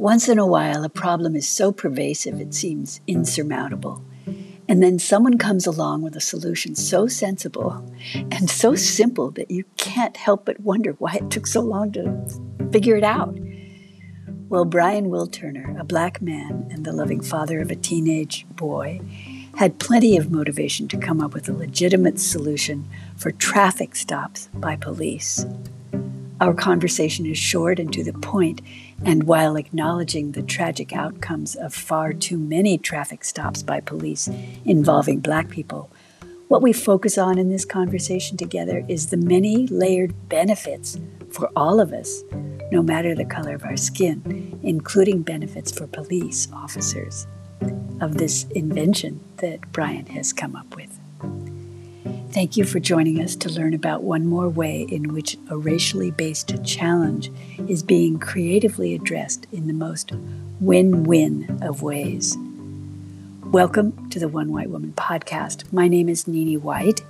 Once in a while, a problem is so pervasive it seems insurmountable. And then someone comes along with a solution so sensible and so simple that you can't help but wonder why it took so long to figure it out. Well, Brian Will Turner, a black man and the loving father of a teenage boy, had plenty of motivation to come up with a legitimate solution for traffic stops by police. Our conversation is short and to the point, and while acknowledging the tragic outcomes of far too many traffic stops by police involving black people, what we focus on in this conversation together is the many layered benefits for all of us, no matter the color of our skin, including benefits for police officers, of this invention that Brian has come up with. Thank you for joining us to learn about one more way in which a racially based challenge is being creatively addressed in the most win win of ways. Welcome to the One White Woman podcast. My name is Nini White,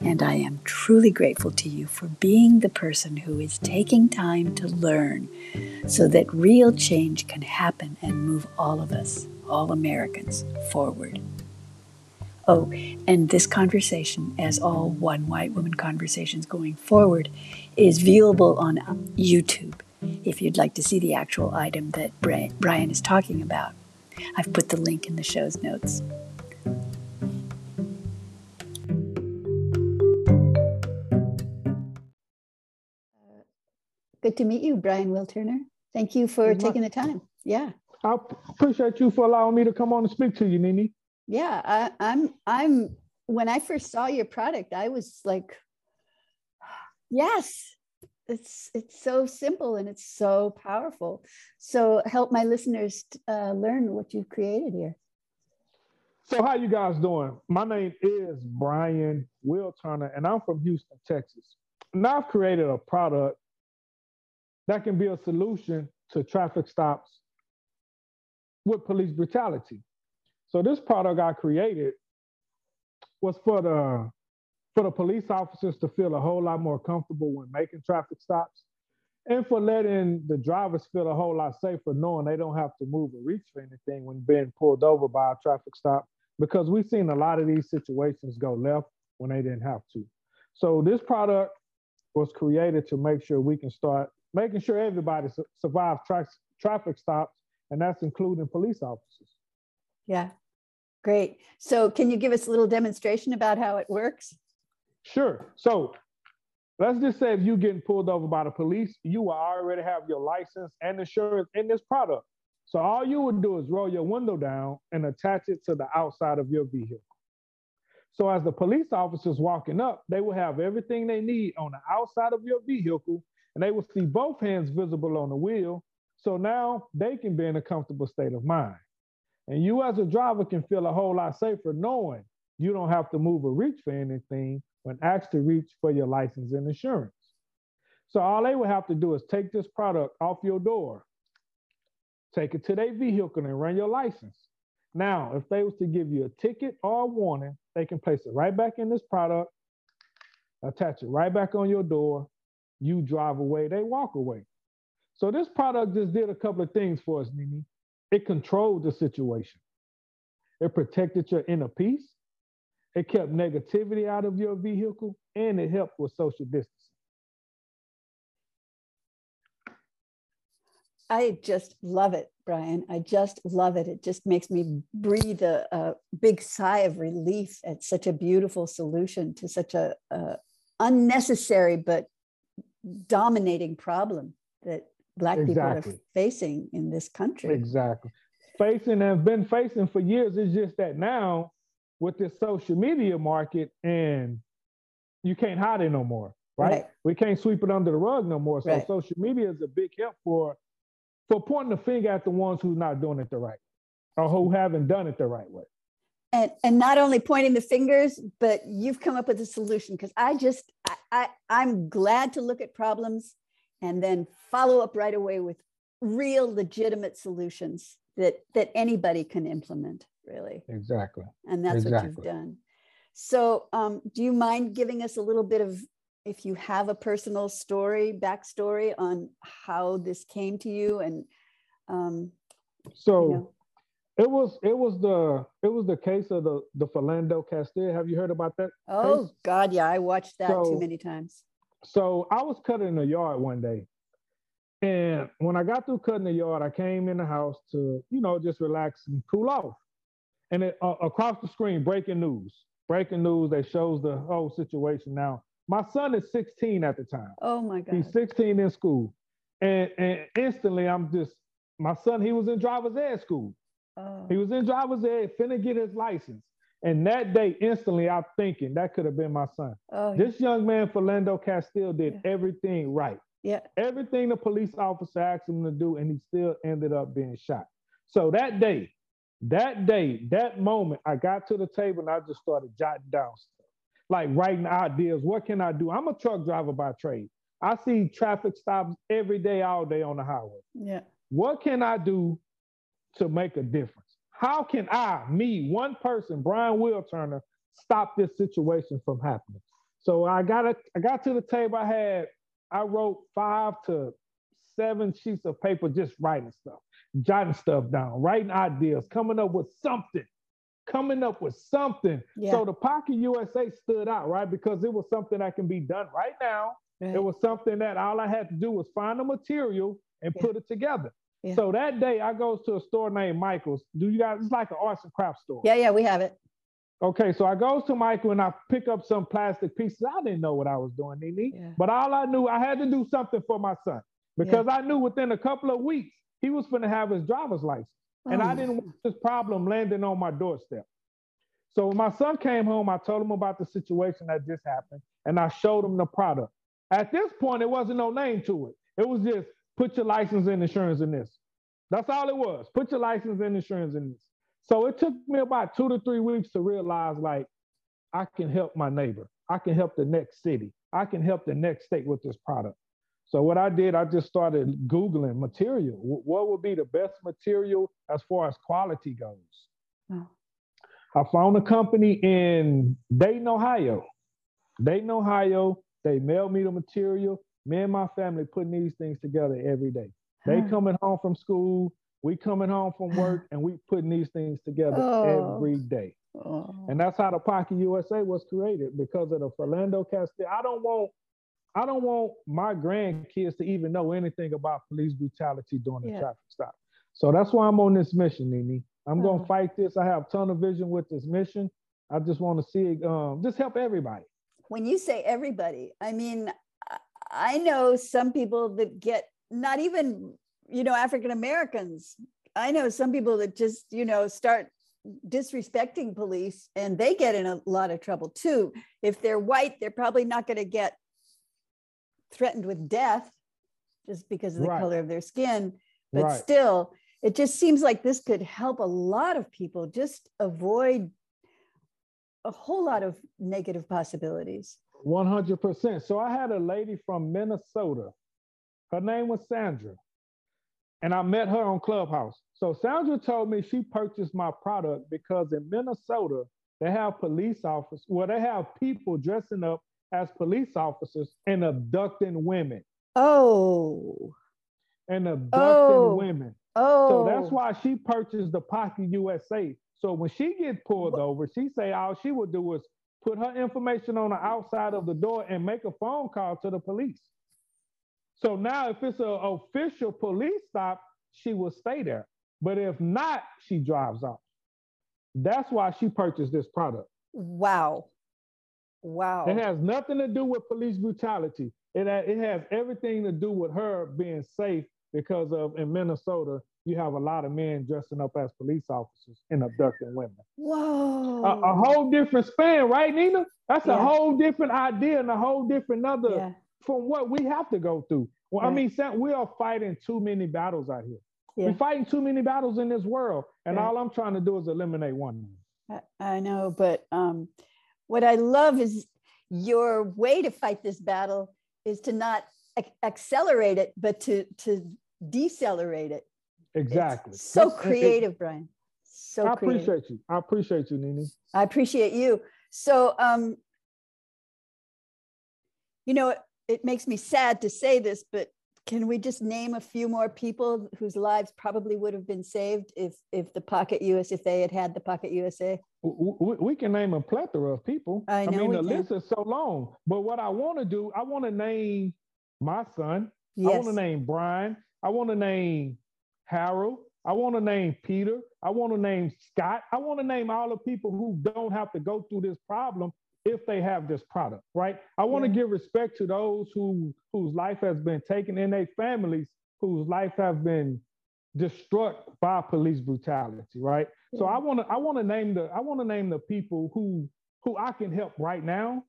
and I am truly grateful to you for being the person who is taking time to learn so that real change can happen and move all of us, all Americans, forward. Oh, and this conversation, as all One White Woman conversations going forward, is viewable on YouTube if you'd like to see the actual item that Brian is talking about. I've put the link in the show's notes. Good to meet you, Brian Will Turner. Thank you for taking the time. Yeah. I appreciate you for allowing me to come on and speak to you, Nini. Yeah, I, I'm. I'm. When I first saw your product, I was like, "Yes, it's it's so simple and it's so powerful so help my listeners uh, learn what you've created here so how you guys doing my name is brian will turner and i'm from houston texas now i've created a product that can be a solution to traffic stops with police brutality so this product i created was for the for the police officers to feel a whole lot more comfortable when making traffic stops and for letting the drivers feel a whole lot safer knowing they don't have to move or reach for anything when being pulled over by a traffic stop because we've seen a lot of these situations go left when they didn't have to. So this product was created to make sure we can start making sure everybody su- survives tra- traffic stops, and that's including police officers. Yeah, great. So can you give us a little demonstration about how it works? Sure. So let's just say if you're getting pulled over by the police, you will already have your license and insurance in this product. So all you would do is roll your window down and attach it to the outside of your vehicle. So as the police officers walking up, they will have everything they need on the outside of your vehicle, and they will see both hands visible on the wheel. So now they can be in a comfortable state of mind. And you as a driver can feel a whole lot safer knowing you don't have to move or reach for anything when asked to reach for your license and insurance. So all they would have to do is take this product off your door, take it to their vehicle and run your license. Now, if they was to give you a ticket or a warning, they can place it right back in this product, attach it right back on your door, you drive away, they walk away. So this product just did a couple of things for us, Nini. It controlled the situation. It protected your inner peace. It kept negativity out of your vehicle and it helped with social distancing. I just love it, Brian. I just love it. It just makes me breathe a, a big sigh of relief at such a beautiful solution to such a, a unnecessary but dominating problem that Black exactly. people are facing in this country. Exactly. Facing and have been facing for years. It's just that now with this social media market and you can't hide it no more, right? right. We can't sweep it under the rug no more. So right. social media is a big help for for pointing the finger at the ones who's not doing it the right or who haven't done it the right way. And and not only pointing the fingers, but you've come up with a solution because I just I, I I'm glad to look at problems and then follow up right away with real legitimate solutions that that anybody can implement really. Exactly. And that's exactly. what you've done. So, um, do you mind giving us a little bit of, if you have a personal story, backstory on how this came to you and Um, So you know. it was it was the it was the case of the the Philando Castile. Have you heard about that? Oh case? God, yeah, I watched that So- too many times. So I was cutting the yard one day. And when I got through cutting the yard, I came in the house to, you know, just relax and cool off. And it, uh, across the screen, breaking news, breaking news that shows the whole situation. Now, my son is 16 at the time. Oh my God. He's 16 in school. And, and instantly, I'm just, my son, he was in driver's ed school. Oh. He was in driver's ed, finna get his license. And that day, instantly, I'm thinking that could have been my son. oh, This young man, Philando Castile, did Yeah. everything right. yeah. Everything the police officer asked him to do, and he still ended up being shot. So that day, that day, that moment, I got to the table and I just started jotting down stuff, like writing ideas. What can I do? I'm a truck driver by trade. I see traffic stops every day, all day on the highway. Yeah. What can I do to make a difference? How can I, me, one person, Brian Will Turner, stop this situation from happening? So I got it. I got to the table. I had, I wrote five to seven sheets of paper, just writing stuff, jotting stuff down, writing ideas, coming up with something, coming up with something. Yeah. So the Pocket USA stood out, right? Because it was something that can be done right now. right. It was something that all I had to do was find the material and Yeah. put it together. Yeah. So that day I goes to a store named Michael's. Do you guys, it's like an arts and crafts store. yeah, yeah, we have it. Okay, so I goes to Michael and I pick up some plastic pieces. I didn't know what I was doing, Nene. Yeah. But all I knew, I had to do something for my son because I knew within a couple of weeks he was going to have his driver's license. And I Oh. didn't want this problem landing on my doorstep. So when my son came home, I told him about the situation that just happened and I showed him the product. At this point, it wasn't no name to it. It was just put your license and insurance in this. That's all it was. Put your license and insurance in this. So it took me about two to three weeks to realize like I can help my neighbor. I can help the next city. I can help the next state with this product. So what I did, I just started Googling material. What would be the best material as far as quality goes? Oh. I found a company in Dayton, Ohio. Dayton, Ohio. They mailed me the material. Me and my family putting these things together every day. They coming home from school, we coming home from work, and we putting these things together Oh. every day. Oh. And that's how the Pocket USA was created because of the Philando Castile. I don't want, I don't want my grandkids to even know anything about police brutality during the traffic stop. So that's why I'm on this mission, Nene. I'm Oh. gonna fight this. I have a ton of vision with this mission. I just want to see it, um, just help everybody. when you say everybody, I mean, I- I know some people that get not even, you know, African Americans. I know some people that just, you know, start disrespecting police and they get in a lot of trouble too. If they're white, they're probably not going to get threatened with death just because of the Right. color of their skin. But Right. still, it just seems like this could help a lot of people just avoid a whole lot of negative possibilities. 100%. So I had a lady from Minnesota. Her name was Sandra. And I met her on Clubhouse. So Sandra told me she purchased my product because in Minnesota, they have police officers, well, they have people dressing up as police officers and abducting women Oh, and abducting Oh. women. oh. So that's oh. why she purchased the Pocket USA. So when she get pulled Wha- over, she say all she would do is put her information on the outside of the door and make a phone call to the police. So now if it's an official police stop, she will stay there. But if not, she drives off. That's why she purchased this product. Wow. Wow. It has nothing to do with police brutality. It, it has everything to do with her being safe because of in Minnesota, you have a lot of men dressing up as police officers and abducting women. Whoa. A, a whole different span, right, Nina? That's Yeah. a whole different idea and a whole different other yeah. from what we have to go through. Well, I mean, Sam, we are fighting too many battles out here. Yeah. We're fighting too many battles in this world, and Right. all I'm trying to do is eliminate one. I, I know, but um, what I love is your way to fight this battle is to not ac- accelerate it, but to to decelerate it. It's Exactly. so That's- it- it- creative, Brian. So I creative. appreciate you. I appreciate you, Nini. I appreciate you. So, um, you know, it, it makes me sad to say this, but can we just name a few more people whose lives probably would have been saved if if the Pocket US if they had had the Pocket USA? We, we can name a plethora of people. I, know I mean, the can. list is so long. But what I want to do, I want to name my son. Yes. I want to name Brian. I want to name Harold. I want to name Peter. I want to name Scott. I want to name all the people who don't have to go through this problem if they have this product, right? I want Yeah. to give respect to those who whose life has been taken and their families whose life have been destroyed by police brutality, right? So I want to I want to name the I want to name the people who who I can help right now,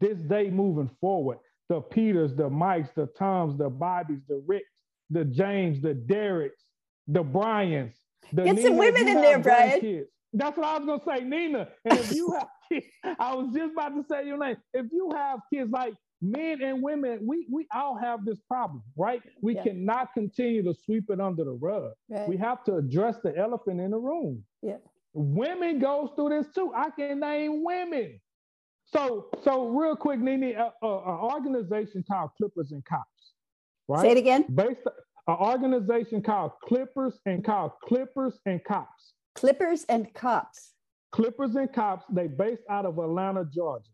this day moving forward. The Peters, the Mikes, the Toms, the Bobbies, the Ricks, the James, the Derricks, the Bryans. The Get some women in there, Brian. grandkids. That's what I was gonna say, Nina. And if you have kids, I was just about to say your name. If you have kids like men and women, we we all have this problem, right? We Yeah. cannot continue to sweep it under the rug. Right. We have to address the elephant in the room. Yeah. Women goes through this too. I can name women. So so real quick, Nini, an organization called Clippers and Cops, right? Say it again. Based an organization called Clippers and called Clippers and Cops. Clippers and cops. Clippers and Cops, they based out of Atlanta, Georgia.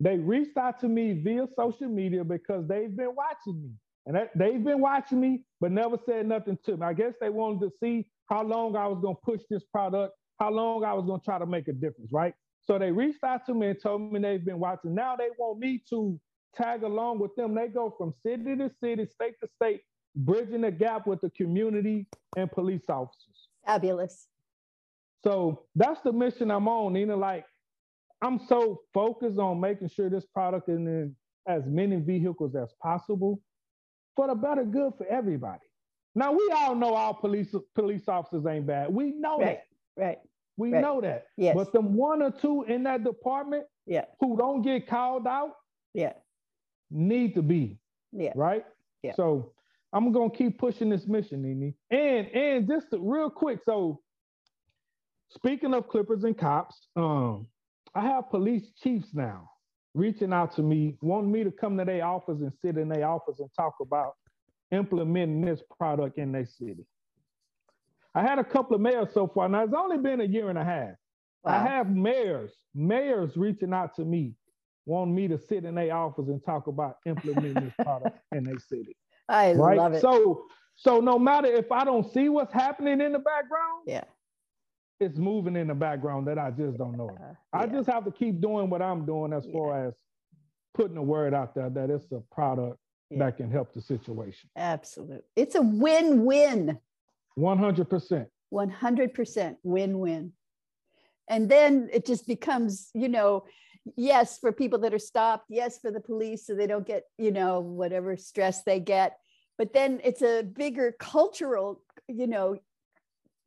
They reached out to me via social media because they've been watching me. And that, they've been watching me, but never said nothing to me. I guess they wanted to see how long I was going to push this product, how long I was going to try to make a difference, right? So they reached out to me and told me they've been watching. Now they want me to tag along with them. They go from city to city, state to state, bridging the gap with the community and police officers. Fabulous. So that's the mission I'm on, Nina. Like, I'm so focused on making sure this product is in as many vehicles as possible for the better good for everybody. Now we all know our police police officers ain't bad. We know Right. that. Right. We Right. know that. Yes. But them one or two in that department Yeah. who don't get called out Yeah. need to be Yeah. right? Yeah. So I'm gonna keep pushing this mission, Nini. And and just to- real quick, so speaking of Clippers and cops, um, I have police chiefs now reaching out to me, wanting me to come to their office and sit in their office and talk about implementing this product in their city. I had a couple of mayors so far. Now it's only been a year and a half. I have mayors, mayors reaching out to me, wanting me to sit in their office and talk about implementing this product in their city. I Right. love it. So, so no matter if I don't see what's happening in the background, yeah. it's moving in the background that I just don't know. Uh, I just have to keep doing what I'm doing as far as putting the word out there that it's a product Yeah. that can help the situation. Absolutely. It's a win-win. 100%. 100% win-win. And then it just becomes, you know, yes, for people that are stopped, yes, for the police, so they don't get, you know, whatever stress they get. But then it's a bigger cultural, you know,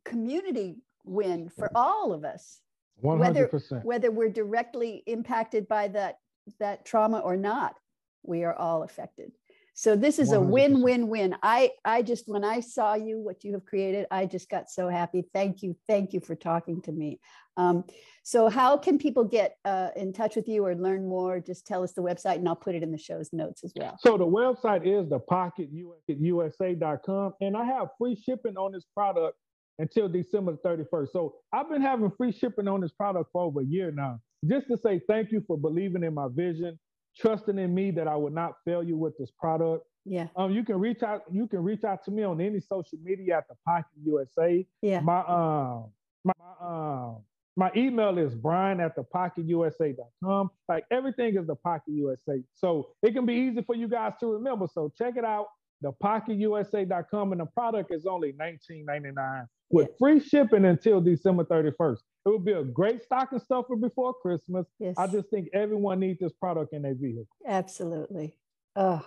community win for all of us, 100%. whether we're directly impacted by that that trauma or not. We are all affected. So this is a 100%. win-win-win. I I just when I saw you, what you have created, I just got so happy. Thank you, thank you for talking to me. Um, so how can people get uh, in touch with you or learn more? Just tell us the website, and I'll put it in the show's notes as well. So the website is the pocketusa.com, and I have free shipping on this product until December 31st. So I've been having free shipping on this product for over a year now. Just to say thank you for believing in my vision, trusting in me that I would not fail you with this product. Yeah, Um, you can reach out. You can reach out to me on any social media at the Pocket USA. yeah, My um my my, um my email is brian at the pocketusa.com. Like everything is the Pocket USA. So it can be easy for you guys to remember. So check it out, the pocketusa.com, and the product is only $19.99 with free shipping until December 31st. It will be a great stocking stuffer before Christmas. yes, I just think everyone needs this product in their vehicle. absolutely. Oh,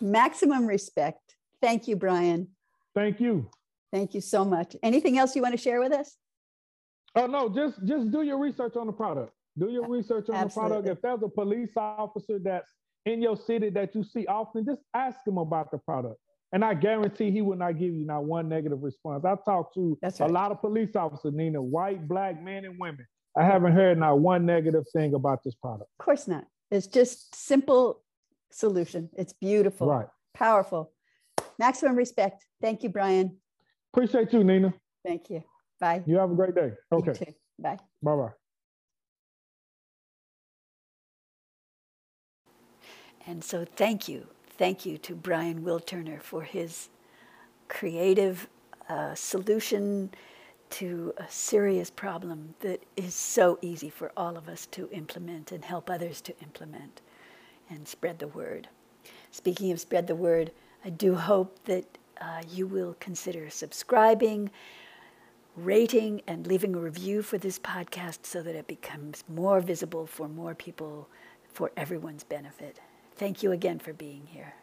maximum respect. Thank you, Brian. Thank you. Thank you so much. Anything else you want to share with us? Oh no, just just do your research on the product. Do your research on the product. If there's a police officer that's in your city that you see often, just ask him about the product. And I guarantee he will not give you not one negative response. I've talked to That's a lot of police officers, Nina, white, black, men, and women. I haven't heard not one negative thing about this product. Of course not. It's just simple solution. It's beautiful, Right. powerful. maximum respect. Thank you, Brian. Appreciate you, Nina. Thank you. Bye. You have a great day. Okay. Bye. Bye bye. And so, thank you. Thank you to Brian Wilturner for his creative uh, solution to a serious problem that is so easy for all of us to implement and help others to implement and spread the word. Speaking of spread the word, I do hope that uh, you will consider subscribing, rating, and leaving a review for this podcast so that it becomes more visible for more people for everyone's benefit. Thank you again for being here.